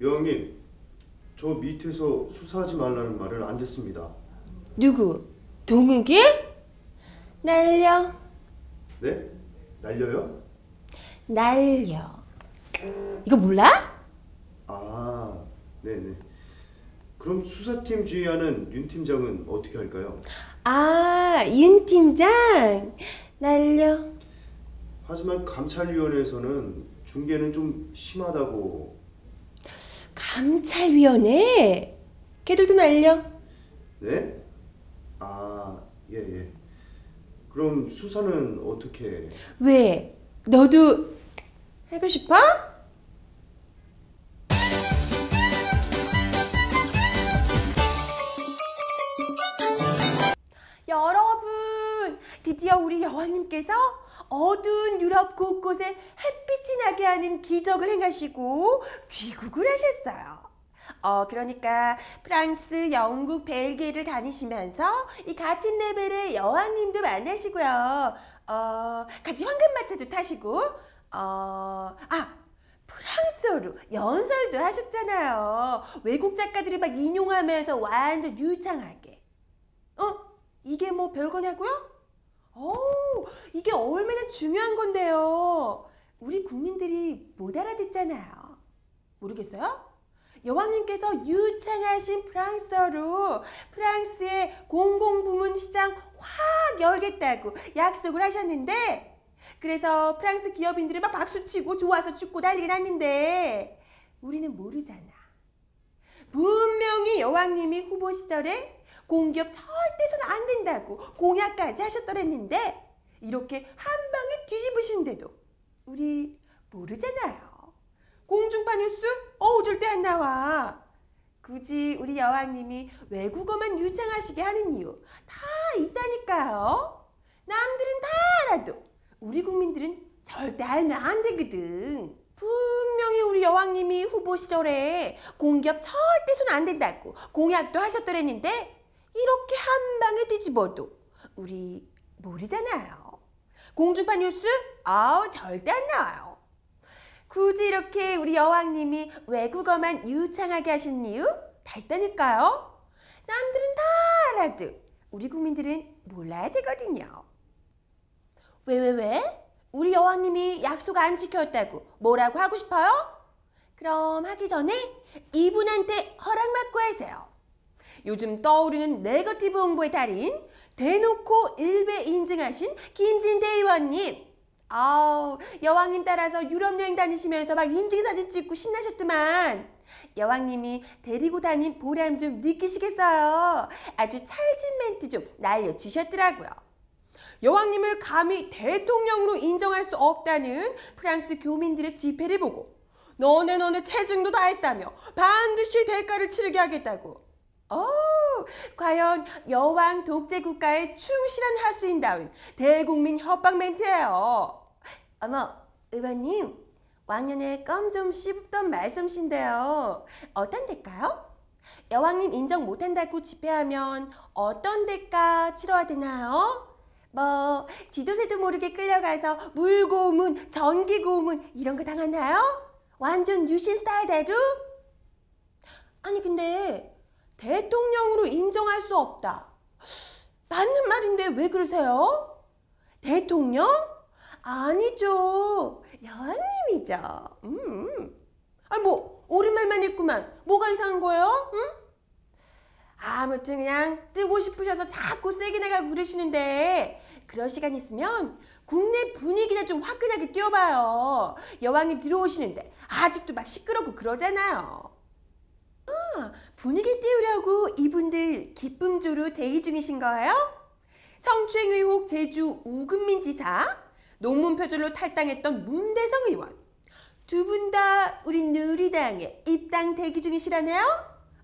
여왕님, 저 밑에서 수사하지 말라는 말을 안 듣습니다. 누구? 동욱이? 날려, 네? 날려요? 날려. 이거 몰라? 아, 네네. 그럼 수사팀 지휘하는 윤 팀장은 어떻게 할까요? 아, 윤 팀장. 날려. 하지만 감찰위원회에서는 중계는 좀 심하다고. 감찰위원회. 걔들도 날려. 네? 아, 예, 예. 그럼 수사는 어떻게? 왜? 너도 하고 싶어? 여러분, 드디어 우리 여왕님께서 어두운 유럽 곳곳에 햇빛이 나게 하는 기적을 행하시고 귀국을 하셨어요. 어, 그러니까 프랑스, 영국, 벨기에를 다니시면서 이 같은 레벨의 여왕님도 만나시고요. 어, 같이 황금마차도 타시고, 어, 아, 프랑스어로 연설도 하셨잖아요. 외국 작가들이 막 인용하면서 완전 유창하게. 어? 이게 뭐 별거냐고요? 오, 이게 얼마나 중요한 건데요. 우리 국민들이 못 알아듣잖아요. 모르겠어요? 여왕님께서 유창하신 프랑스어로 프랑스의 공공부문 시장 확 열겠다고 약속을 하셨는데 그래서 프랑스 기업인들이 막 박수치고 좋아서 죽고 난리가 났는데 우리는 모르잖아. 분명히 여왕님이 후보 시절에 공기업 절대선 안 된다고 공약까지 하셨더랬는데 이렇게 한 방에 뒤집으신데도 우리 모르잖아요. 공중파 뉴스 어우 절대 안 나와. 굳이 우리 여왕님이 외국어만 유창하시게 하는 이유 다 있다니까요. 남들은 다 알아도 우리 국민들은 절대 알면 안 되거든. 분명히 우리 여왕님이 후보 시절에 공기업 절대 손 안 된다고 공약도 하셨더랬는데 이렇게 한 방에 뒤집어도 우리 모르잖아요. 공중파 뉴스 아우 절대 안 나와요. 굳이 이렇게 우리 여왕님이 외국어만 유창하게 하신 이유 다 있다니까요. 남들은 다 알아도 우리 국민들은 몰라야 되거든요. 왜, 왜, 왜? 우리 여왕님이 약속 안 지켰다고 뭐라고 하고 싶어요? 그럼 하기 전에 이분한테 허락 받고 하세요. 요즘 떠오르는 네거티브 홍보의 달인 대놓고 일배 인증하신 김진태 의원님. 아우 여왕님 따라서 유럽 여행 다니시면서 막 인증사진 찍고 신나셨더만 여왕님이 데리고 다닌 보람 좀 느끼시겠어요. 아주 찰진 멘트 좀 날려주셨더라고요. 여왕님을 감히 대통령으로 인정할 수 없다는 프랑스 교민들의 집회를 보고 너네 너네 체증도 다 했다며 반드시 대가를 치르게 하겠다고 어, 과연 여왕 독재 국가의 충실한 하수인다운 대국민 협박 멘트예요. 어머, 의원님, 왕년에 껌 좀 씹던 말씀이신데요. 어떤 대가요? 여왕님 인정 못한다고 집회하면 어떤 대가 치러야 되나요? 뭐 지도새도 모르게 끌려가서 물고문, 전기고문 이런 거 당하나요? 완전 유신 스타일대로? 아니 근데 대통령으로 인정할 수 없다. 맞는 말인데 왜 그러세요? 대통령? 아니죠. 여왕님이죠. 음. 아니 뭐 말만 했구만. 뭐가 이상한 거예요? 응? 아무튼 그냥 뜨고 싶으셔서 자꾸 세게 나가고 그러시는데 그럴 시간 있으면 국내 분위기나 좀 화끈하게 띄워봐요. 여왕님 들어오시는데 아직도 막 시끄럽고 그러잖아요. 아, 분위기 띄우려고 이분들 기쁨조로 대기 중이신 거예요? 성추행 의혹 제주 우금민 지사, 논문 표절로 탈당했던 문대성 의원. 두 분 다 우리 누리당에 입당 대기 중이시라네요?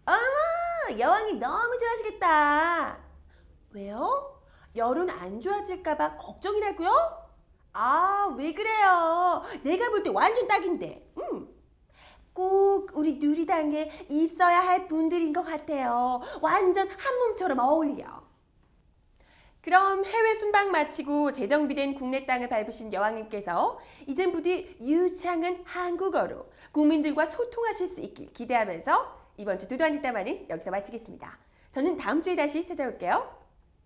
어머, 여왕님 너무 좋아하시겠다. 왜요? 여론 안 좋아질까봐 걱정이라고요? 아, 왜 그래요? 내가 볼 때 완전 딱인데. 음. 꼭 우리 누리당에 있어야 할 분들인 것 같아요. 완전 한 몸처럼 어울려. 그럼 해외 순방 마치고 재정비된 국내 땅을 밟으신 여왕님께서 이젠 부디 유창한 한국어로 국민들과 소통하실 수 있길 기대하면서 이번 주 두두한 뒷담화는 여기서 마치겠습니다. 저는 다음 주에 다시 찾아올게요.